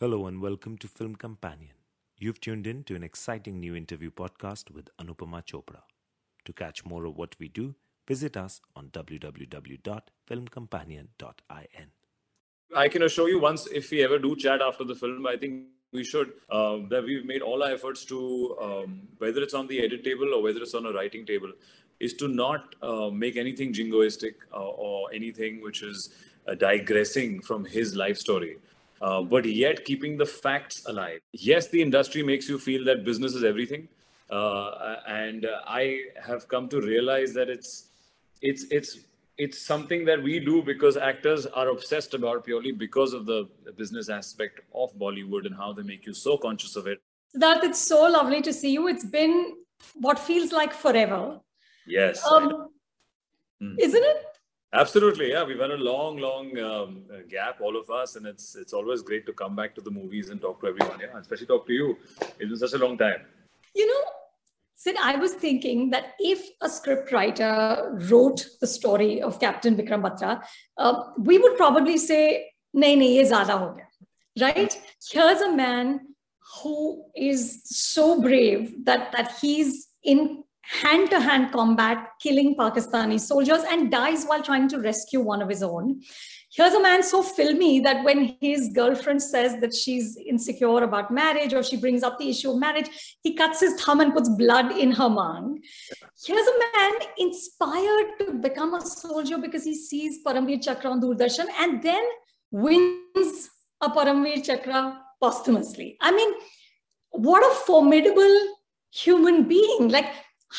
Hello and welcome to Film Companion. You've tuned in to an exciting new interview podcast with Anupama Chopra. To catch more of what we do, visit us on www.filmcompanion.in. I can assure you, once if we ever do chat after the film, I think we should uh, that we've made all our efforts to um, whether it's on the edit table or whether it's on a writing table, is to not uh, make anything jingoistic uh, or anything which is uh, digressing from his life story. Uh, but yet keeping the facts alive. Yes, the industry makes you feel that business is everything, uh, and I have come to realize that it's it's it's it's something that we do because actors are obsessed about purely because of the business aspect of Bollywood and how they make you so conscious of it. Sidharth, it's so lovely to see you. It's been what feels like forever. Yes. Um, mm. Isn't it? Absolutely, yeah. We've had a long, long um, gap, all of us, and it's it's always great to come back to the movies and talk to everyone. Yeah, especially talk to you. It's been such a long time. You know, Sid, I was thinking that if a scriptwriter wrote the story of Captain Vikram Batra, uh, we would probably say, "Nahi, nahi, ye zyada ho gaya." Right? Here's a man who is so brave that that he's in hand to hand combat, killing Pakistani soldiers, and dies while trying to rescue one of his own. Here's a man so filmy that when his girlfriend says that she's insecure about marriage or she brings up the issue of marriage, he cuts his thumb and puts blood in her mang. Here's a man inspired to become a soldier because he sees Paramveer Chakra on Doordarshan and then wins a Paramveer Chakra posthumously. I mean, what a formidable human being. Like,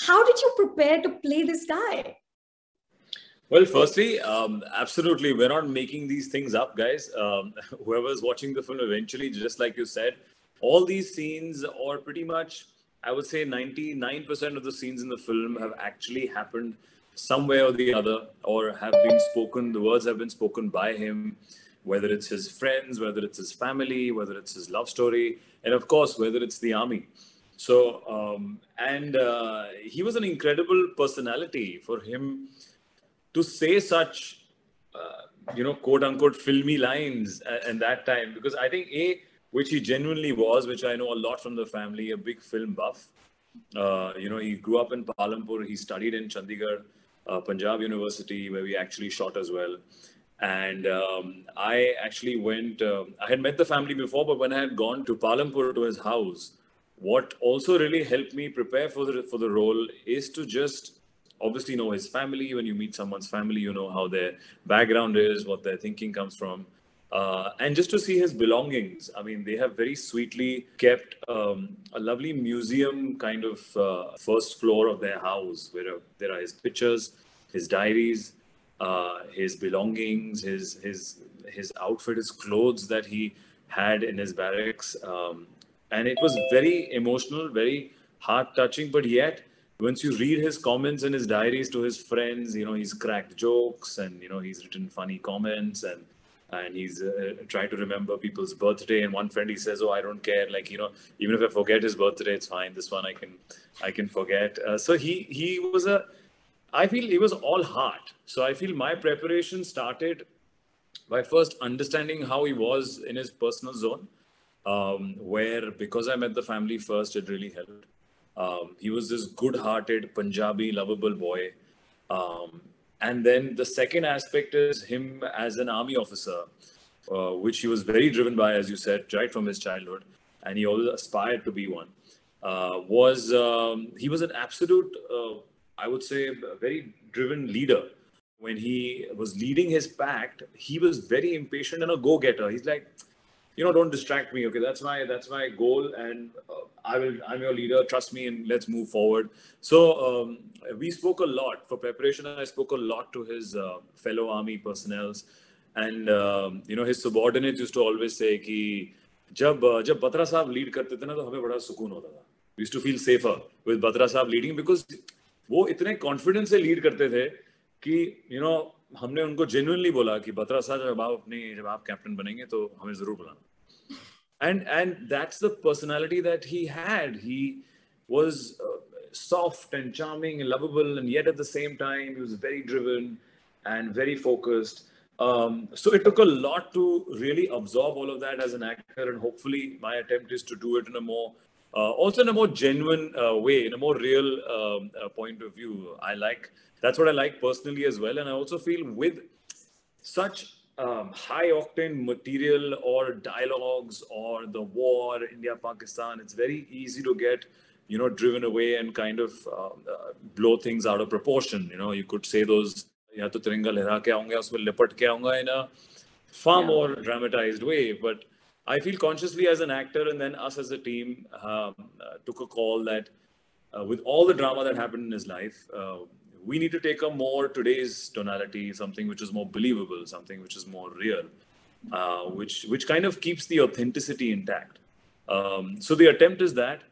how did you prepare to play this guy? Well, firstly, um, absolutely, we're not making these things up, guys. Um, whoever's watching the film eventually, just like you said, all these scenes, or pretty much, I would say 99% of the scenes in the film have actually happened somewhere or the other, or have been spoken, the words have been spoken by him, whether it's his friends, whether it's his family, whether it's his love story, and of course, whether it's the army. So, um, and uh, he was an incredible personality for him to say such, uh, you know, quote unquote, filmy lines at, that time. Because I think, A, which he genuinely was, which I know a lot from the family, a big film buff. Uh, you know, he grew up in Palampur, he studied in Chandigarh, uh, Punjab University, where we actually shot as well. And um, I actually went, uh, I had met the family before, but when I had gone to Palampur to his house, what also really helped me prepare for the for the role is to just obviously know his family. When you meet someone's family you know how their background is what their thinking comes from uh, and just to see his belongings. I mean they have very sweetly kept um, a lovely museum kind of uh, first floor of their house where uh, there are his pictures his diaries uh, his belongings his his his outfit his clothes that he had in his barracks. Um, and it was very emotional, very heart touching. But yet, once you read his comments in his diaries to his friends, you know he's cracked jokes and you know he's written funny comments and and he's uh, tried to remember people's birthday. And one friend he says, "Oh, I don't care. Like you know, even if I forget his birthday, it's fine. This one I can I can forget." Uh, so he he was a I feel he was all heart. So I feel my preparation started by first understanding how he was in his personal zone um, where because I met the family first, it really helped. Um, he was this good-hearted Punjabi, lovable boy. Um, and then the second aspect is him as an army officer, uh, which he was very driven by, as you said, right from his childhood, and he always aspired to be one. Uh, was um, he was an absolute, uh, I would say, very driven leader. When he was leading his pact, he was very impatient and a go-getter. He's like, you know, don't distract me. Okay, that's my that's my goal, and uh, I will. I'm your leader. Trust me, and let's move forward. So um, we spoke a lot for preparation. I spoke a lot to his uh, fellow army personnel, and um, you know, his subordinates used to always say कि जब जब बत्रा साहब lead करते थे ना तो हमें बड़ा सुकून होता था used to feel safer with Batra साहब leading because वो इतने कॉन्फिडेंस से लीड करते थे कि यू you नो know, हमने उनको जेन्युइनली बोला कि बत्रा साहब जब आप अपनी जब आप कैप्टन बनेंगे तो हमें ज़रूर बुलाना and that's the personality that he had he was uh, soft and charming and lovable and yet at the same time he was very driven and very focused Um, so it took a lot to really absorb all of that as an actor, and hopefully, my attempt is to do it in a more, uh, also in a more genuine uh, way, in a more real um, uh, point of view. I like that's what I like personally as well, and I also feel with such um, high octane material or dialogues or the war, India Pakistan, it's very easy to get you know driven away and kind of um, uh, blow things out of proportion. You know, you could say those या तो तिरंगा लहरा के आऊंगा उसमें लिपट के आऊंगा in a far yeah. more dramatized way. But I feel consciously as an actor and then us as a team um, uh, took a call that uh, with all the drama that happened in his life, uh, we need to take a more today's tonality, something which is more believable, something which is more real, uh, which which kind of keeps the authenticity intact. Um, so the attempt is that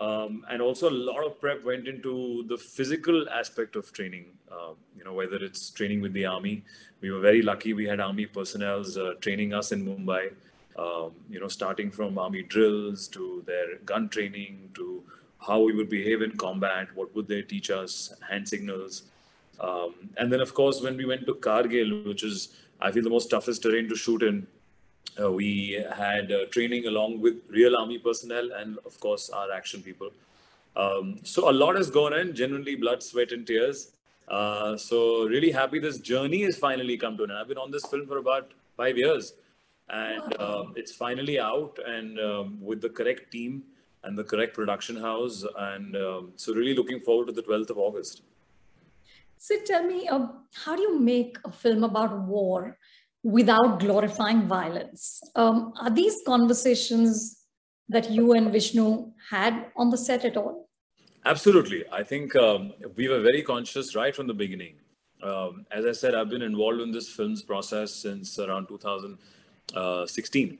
um, and also a lot of prep went into the physical aspect of training. Uh, you know, whether it's training with the army, we were very lucky. We had army personnel uh, training us in Mumbai. Um, you know, starting from army drills to their gun training to how we would behave in combat, what would they teach us, hand signals, um, and then of course when we went to Kargil, which is I feel the most toughest terrain to shoot in, uh, we had uh, training along with real army personnel and, of course, our action people. Um, so a lot has gone in, genuinely blood, sweat, and tears. Uh, so really happy this journey has finally come to an end. I've been on this film for about five years, and um, it's finally out, and um, with the correct team and the correct production house, and um, so really looking forward to the 12th of August. So tell me, uh, how do you make a film about war without glorifying violence. Um, are these conversations that you and Vishnu had on the set at all? Absolutely. I think um, we were very conscious right from the beginning. Um, as I said, I've been involved in this film's process since around 2016.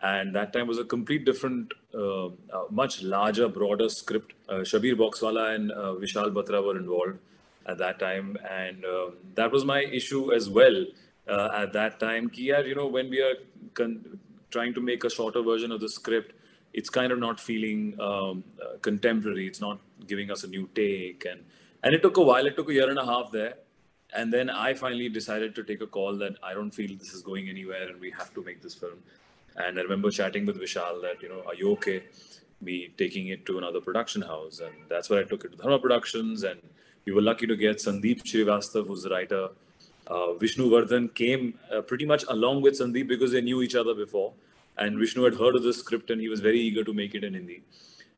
And that time was a complete different, uh, uh, much larger, broader script. Uh, Shabbir Boxwala and uh, Vishal Batra were involved at that time. And um, that was my issue as well uh, at that time. Ki, you know, when we are con- trying to make a shorter version of the script, it's kind of not feeling um, uh, contemporary. It's not giving us a new take, and and it took a while. It took a year and a half there, and then I finally decided to take a call that I don't feel this is going anywhere, and we have to make this film. And I remember chatting with Vishal that you know, are you okay? Me taking it to another production house, and that's where I took it to Dharma Productions, and we were lucky to get Sandeep Srivastav, who's the writer uh, Vishnu Vardhan came uh, pretty much along with Sandeep because they knew each other before. And Vishnu had heard of the script and he was very eager to make it in Hindi.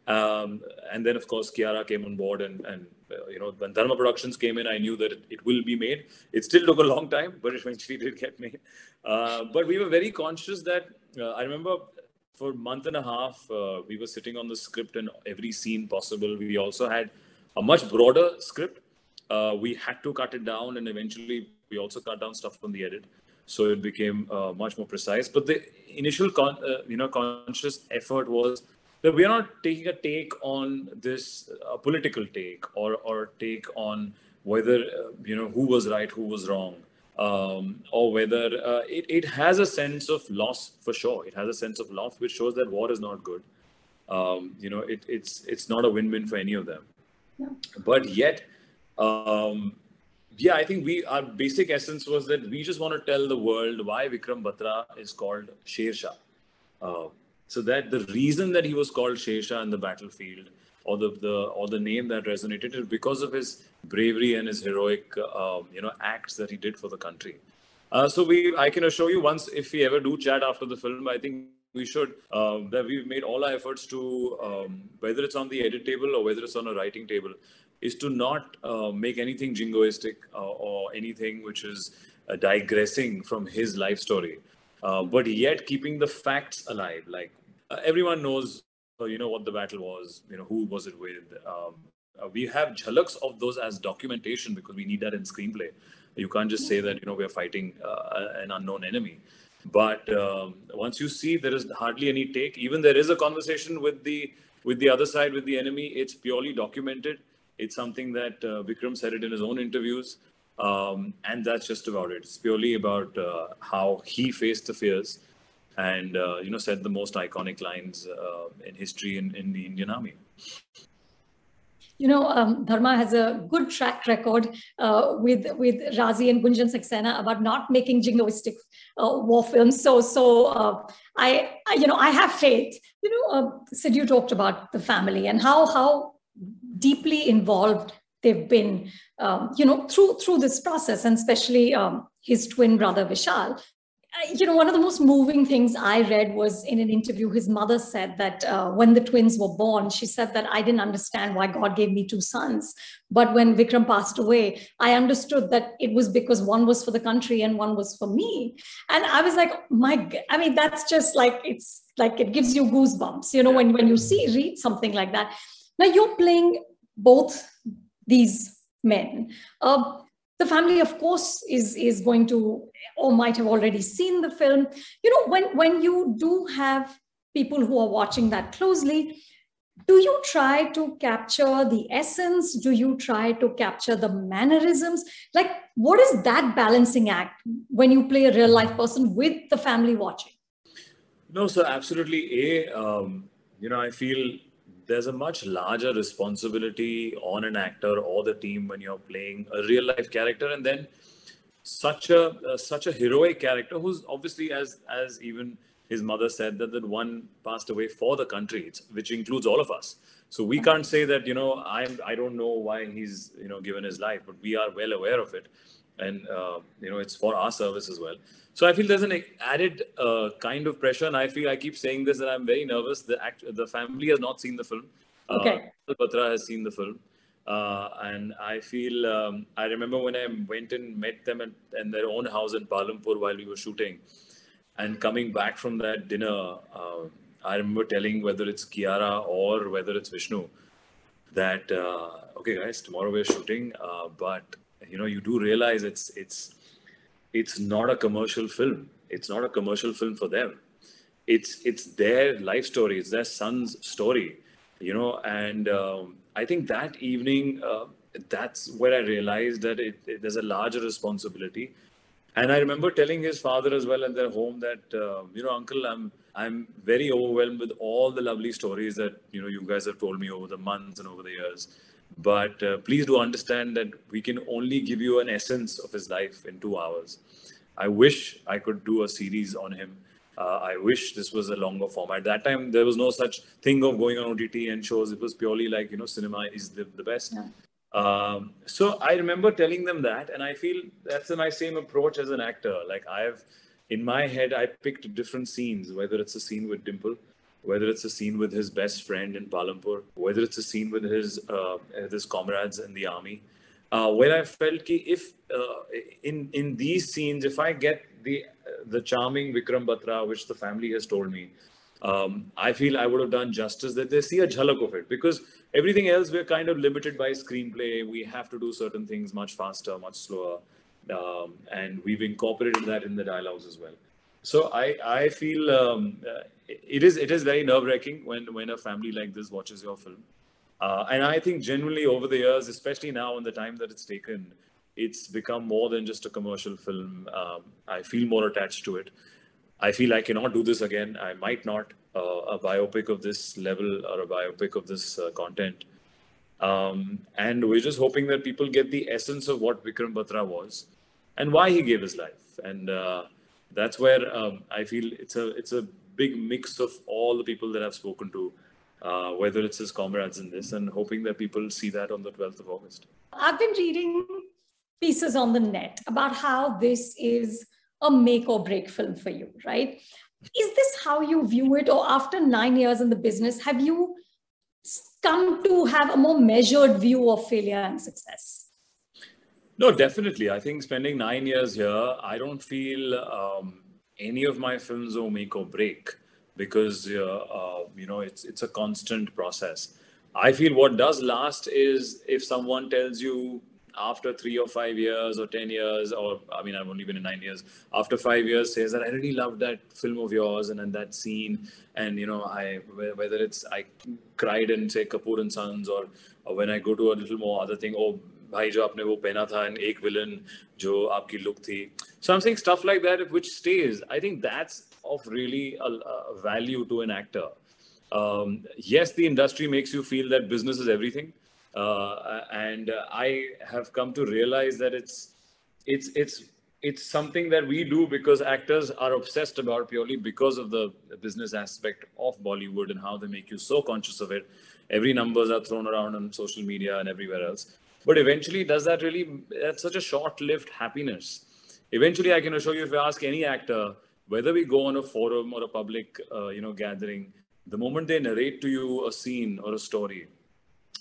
Um, and then, of course, Kiara came on board. And, and uh, you know, when Dharma Productions came in, I knew that it, it, will be made. It still took a long time, but it eventually did get made. Uh, but we were very conscious that uh, I remember for a month and a half, uh, we were sitting on the script and every scene possible. We also had a much broader script. we had to cut it down and eventually we also cut down stuff from the edit, so it became uh, much more precise. But the initial, con- uh, you know, conscious effort was that we are not taking a take on this uh, political take or or take on whether uh, you know who was right, who was wrong. Um, or whether uh, it, it has a sense of loss for sure. It has a sense of loss, which shows that war is not good. Um, you know, it, it's it's not a win-win for any of them. Yeah. But yet, um, yeah, I think we our basic essence was that we just want to tell the world why Vikram Batra is called Sher Shah. Uh, so that the reason that he was called Sher Shah in the battlefield, or the, the or the name that resonated, is because of his bravery and his heroic, uh, you know, acts that he did for the country. Uh, so we, I can assure you, once if we ever do chat after the film, I think we should uh, that we've made all our efforts to um, whether it's on the edit table or whether it's on a writing table is to not uh, make anything jingoistic uh, or anything which is uh, digressing from his life story, uh, but yet keeping the facts alive. Like uh, everyone knows, you know, what the battle was, you know, who was it with. Um, we have jhalaks of those as documentation because we need that in screenplay. You can't just say that, you know, we're fighting an unknown enemy. But um, once you see there is hardly any take, even there is a conversation with the with the other side, with the enemy, it's purely documented it's something that uh, Vikram said it in his own interviews. Um, and that's just about it. It's purely about uh, how he faced the fears and, uh, you know, said the most iconic lines uh, in history in, in the Indian Army. you know, um, Dharma has a good track record uh, with with Raazi and Gunjan Saxena about not making jingoistic uh, war films. So, so uh, I, I, you know, I have faith. You know, uh, Sid, you talked about the family and how how deeply involved they've been, um, you know, through through this process, and especially um, his twin brother Vishal you know, one of the most moving things I read was in an interview, his mother said that uh, when the twins were born, she said that I didn't understand why God gave me two sons. But when Vikram passed away, I understood that it was because one was for the country and one was for me. And I was like, my, I mean, that's just like, it's like, it gives you goosebumps, you know, when, when you see, read something like that. Now you're playing both these men. Uh, the family of course is is going to or might have already seen the film. You know when when you do have people who are watching that closely do you try to capture the essence? Do you try to capture the mannerisms? Like what is that balancing act when you play a real life person with the family watching? No so absolutely. A um, you know i feel there's a much larger responsibility on an actor or the team when you're playing a real life character and then such a uh, such a heroic character who's obviously as as even his mother said that that one passed away for the country which includes all of us. So we can't say that you know i'm i don't know why he's you know given his life but we are well aware of it and uh, you know it's for our service as well so I feel there's an added uh, kind of pressure, and I feel I keep saying this that I'm very nervous. The act, the family has not seen the film. Uh, okay. Uh, Batra has seen the film, uh, and I feel um, I remember when I went and met them at, in their own house in Palampur while we were shooting, and coming back from that dinner, uh, I remember telling whether it's Kiara or whether it's Vishnu that uh, okay, guys, tomorrow we're shooting, uh, but you know you do realize it's it's it's not a commercial film. It's not a commercial film for them. It's it's their life story. It's their son's story, you know. And um, I think that evening, uh, that's where I realized that it, it, there's a larger responsibility. And I remember telling his father as well at their home that uh, you know, Uncle, I'm I'm very overwhelmed with all the lovely stories that you know you guys have told me over the months and over the years. But uh, please do understand that we can only give you an essence of his life in two hours. I wish I could do a series on him. Uh, I wish this was a longer format. At that time, there was no such thing of going on OTT and shows. It was purely like, you know, cinema is the, the best. Yeah. Um, so I remember telling them that, and I feel that's my same approach as an actor. Like I've, in my head, I picked different scenes, whether it's a scene with Dimple, whether it's a scene with his best friend in Palampur, whether it's a scene with his uh, his comrades in the army, uh, where I felt ki if uh, in in these scenes, if I get the the charming Vikram Batra, which the family has told me, um, I feel I would have done justice that they see a jhalak of it because everything else we're kind of limited by screenplay. We have to do certain things much faster, much slower, um, and we've incorporated that in the dialogues as well. So I I feel um, uh, it is it is very nerve wracking when when a family like this watches your film, uh, and I think generally over the years, especially now in the time that it's taken, it's become more than just a commercial film. Um, I feel more attached to it. I feel I cannot do this again. I might not uh, a biopic of this level or a biopic of this uh, content. Um, and we're just hoping that people get the essence of what Vikram Batra was and why he gave his life. And uh, that's where um, I feel it's a it's a big mix of all the people that I've spoken to, uh, whether it's his comrades in this, and hoping that people see that on the 12th of August. I've been reading pieces on the net about how this is a make or break film for you, right? Is this how you view it, or after nine years in the business, have you come to have a more measured view of failure and success? No, definitely. I think spending nine years here, I don't feel um, any of my films will make or break because uh, uh, you know it's it's a constant process. I feel what does last is if someone tells you after three or five years or ten years, or I mean I've only been in nine years. After five years, says that I really loved that film of yours and, and that scene, and you know I whether it's I cried in say Kapoor and Sons or, or when I go to a little more other thing, oh भाई जो आपने वो पहना था and एक villain जो आपकी look थी so I am saying stuff like that which stage I think that's of really a, a value to an actor. Um, yes, the industry makes you feel that business is everything, uh, and uh, I have come to realize that it's it's it's it's something that we do because actors are obsessed about purely because of the business aspect of Bollywood and how they make you so conscious of it. Every numbers are thrown around on social media and everywhere else. But eventually, does that really? That's such a short-lived happiness. Eventually, I can assure you, if you ask any actor, whether we go on a forum or a public, uh, you know, gathering, the moment they narrate to you a scene or a story,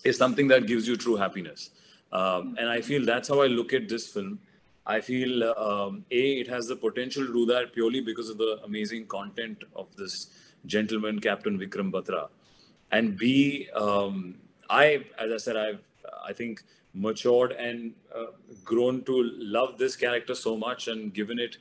is something that gives you true happiness. Um, and I feel that's how I look at this film. I feel um, a it has the potential to do that purely because of the amazing content of this gentleman, Captain Vikram Batra, and b um, I, as I said, I've I think, matured and uh, grown to love this character so much and given it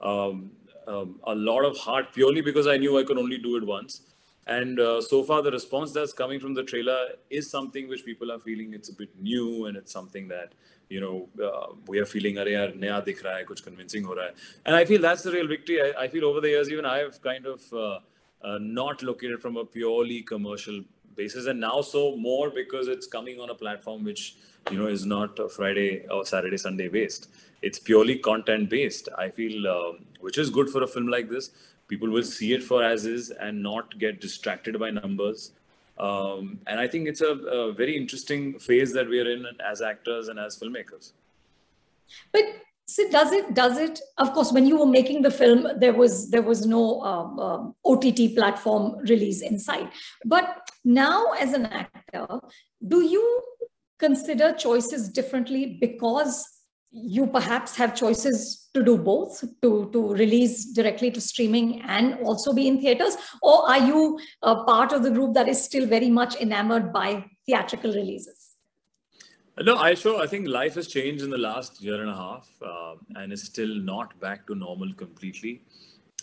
um, um, a lot of heart purely because I knew I could only do it once. And uh, so far, the response that's coming from the trailer is something which people are feeling it's a bit new and it's something that, you know, uh, we are feeling, are yaar, naya dikh raha hai, kuch convincing ho raha hai. And I feel that's the real victory. I, I feel over the years, even I've kind of uh, uh, not located from a purely commercial basis and now so more because it's coming on a platform which you know is not Friday or Saturday Sunday based. It's purely content based. I feel um, which is good for a film like this. People will see it for as is and not get distracted by numbers. Um, and I think it's a, a, very interesting phase that we are in as actors and as filmmakers. But so does it? Does it? Of course, when you were making the film, there was there was no um, um, OTT platform release inside. But now, as an actor, do you consider choices differently because you perhaps have choices to do both to to release directly to streaming and also be in theaters or are you a part of the group that is still very much enamored by theatrical releases no i sure i think life has changed in the last year and a half uh, and is still not back to normal completely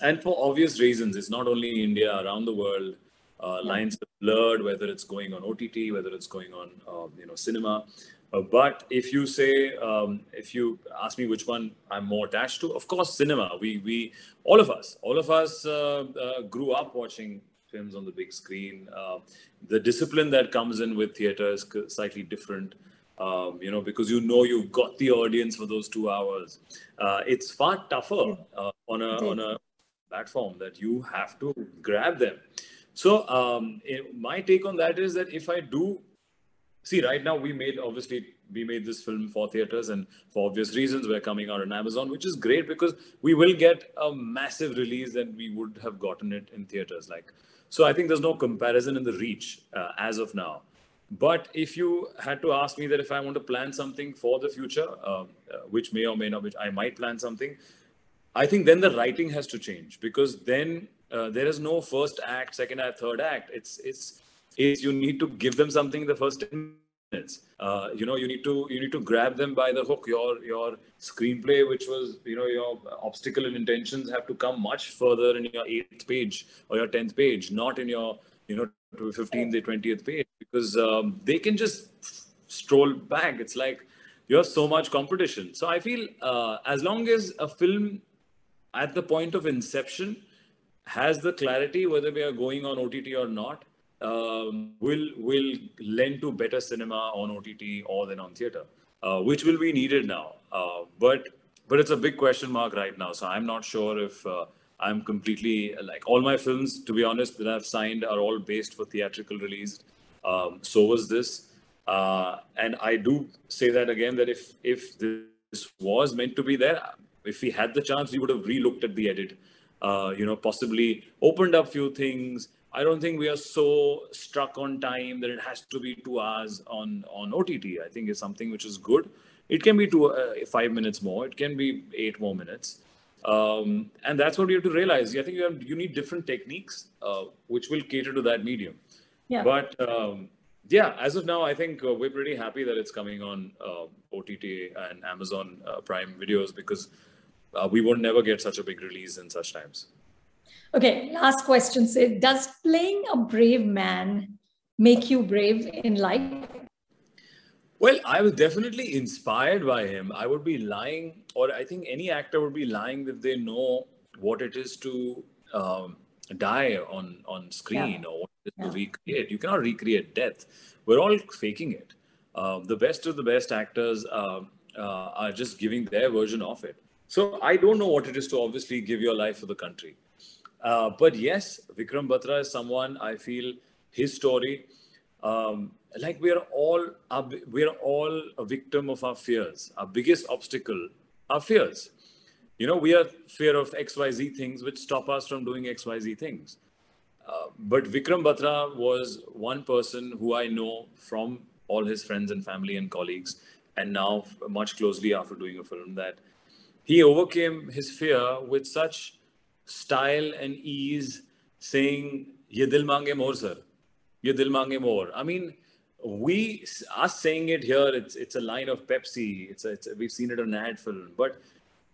and for obvious reasons it's not only in india around the world uh, lines are blurred whether it's going on ott whether it's going on uh, you know cinema uh, but if you say, um, if you ask me which one I'm more attached to, of course, cinema. We, we, all of us, all of us uh, uh, grew up watching films on the big screen. The discipline that comes in with theater is slightly different. Um, you know, because you know you've got the audience for those two hours. Uh, it's far tougher uh, on a on a platform that you have to grab them. So um, it, my take on that is that if I do see right now we made obviously we made this film for theaters and for obvious reasons we're coming out on amazon which is great because we will get a massive release and we would have gotten it in theaters like so i think there's no comparison in the reach uh, as of now but if you had to ask me that if i want to plan something for the future uh, uh, which may or may not which i might plan something i think then the writing has to change because then uh, there is no first act second act third act. It's it's is you need to give them something the first 10 minutes. Uh, you know you need to you need to grab them by the hook. Your your screenplay which was you know your obstacle and intentions have to come much further in your eighth page or your 10th page not in your you know to 15th the 20th page because um, they can just stroll back it's like you have so much competition so i feel uh, as long as a film at the point of inception has the clarity whether we are going on ott or not um, will will lend to better cinema on OTT or than on theater, uh, which will be needed now. Uh, but but it's a big question mark right now. So I'm not sure if uh, I'm completely like all my films, to be honest, that I've signed are all based for theatrical release. Um, so was this, uh, and I do say that again that if if this was meant to be there, if we had the chance, we would have relooked at the edit. Uh, you know, possibly opened up few things I don't think we are so struck on time that it has to be two hours on on OTT. I think it's something which is good. It can be two uh, five minutes more. It can be eight more minutes, um, and that's what you have to realize. I think you have you need different techniques uh, which will cater to that medium. Yeah. But um, yeah, as of now, I think uh, we're pretty happy that it's coming on uh, OTT and Amazon uh, Prime videos because uh, we would never get such a big release in such times. Okay, last question. Say, does playing a brave man make you brave in life? Well, I was definitely inspired by him. I would be lying, or I think any actor would be lying if they know what it is to um, die on on screen yeah. or what it is yeah. to recreate. You cannot recreate death. We're all faking it. uh, the best of the best actors uh, uh, are just giving their version of it. So I don't know what it is to obviously give your life for the country. Uh, but yes, Vikram Batra is someone I feel his story. Um, like we are all we are all a victim of our fears. Our biggest obstacle, our fears. You know, we are fear of X Y Z things which stop us from doing X Y Z things. Uh, but Vikram Batra was one person who I know from all his friends and family and colleagues, and now much closely after doing a film that he overcame his fear with such style and ease, saying, "Ye dil mange more, sir. Ye dil mange more." I mean, we us saying it here, it's it's a line of Pepsi. It's, a, it's a, we've seen it on an ad film, but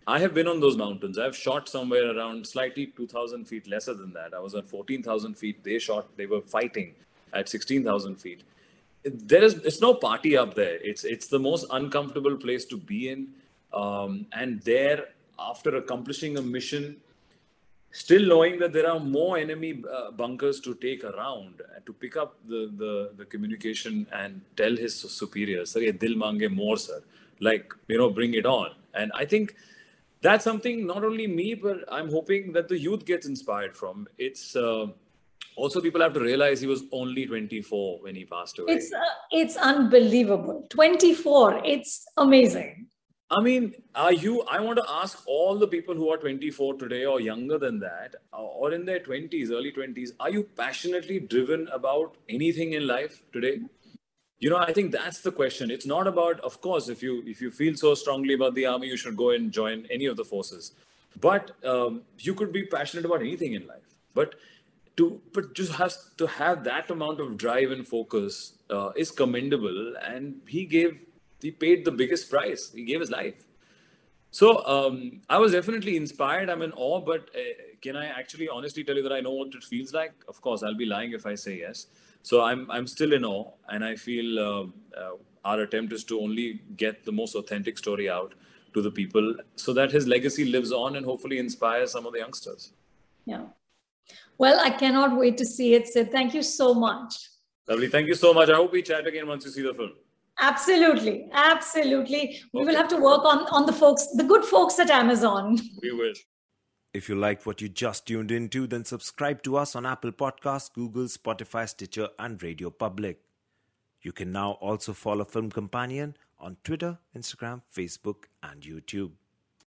I have been on those mountains. I've shot somewhere around slightly 2,000 feet lesser than that. I was at 14,000 feet. They shot. They were fighting at 16,000 feet. There is it's no party up there. It's it's the most uncomfortable place to be in. Um, and there, after accomplishing a mission, still knowing that there are more enemy uh, bunkers to take around to pick up the, the, the communication and tell his superiors, sir, dil mange more, sir. Like, you know, bring it on. And I think that's something not only me, but I'm hoping that the youth gets inspired from. It's uh, also people have to realize he was only 24 when he passed away. It's uh, it's unbelievable. 24. It's amazing. I mean, are you? I want to ask all the people who are 24 today or younger than that, or in their 20s, early 20s, are you passionately driven about anything in life today? You know, I think that's the question. It's not about, of course, if you if you feel so strongly about the army, you should go and join any of the forces. But um, you could be passionate about anything in life. But to but just has to have that amount of drive and focus uh, is commendable. And he gave he paid the biggest price. He gave his life. So um, I was definitely inspired. I'm in awe, but uh, can I actually honestly tell you that I know what it feels like? Of course, I'll be lying if I say yes. So I'm I'm still in awe, and I feel uh, uh, our attempt is to only get the most authentic story out to the people, so that his legacy lives on and hopefully inspires some of the youngsters. Yeah. Well, I cannot wait to see it, Sid. Thank you so much. Lovely. Thank you so much. I hope we chat again once you see the film. Absolutely. Absolutely. We okay. will have to work on, on the folks, the good folks at Amazon. We will. If you liked what you just tuned into, then subscribe to us on Apple Podcasts, Google, Spotify, Stitcher, and Radio Public. You can now also follow Film Companion on Twitter, Instagram, Facebook, and YouTube.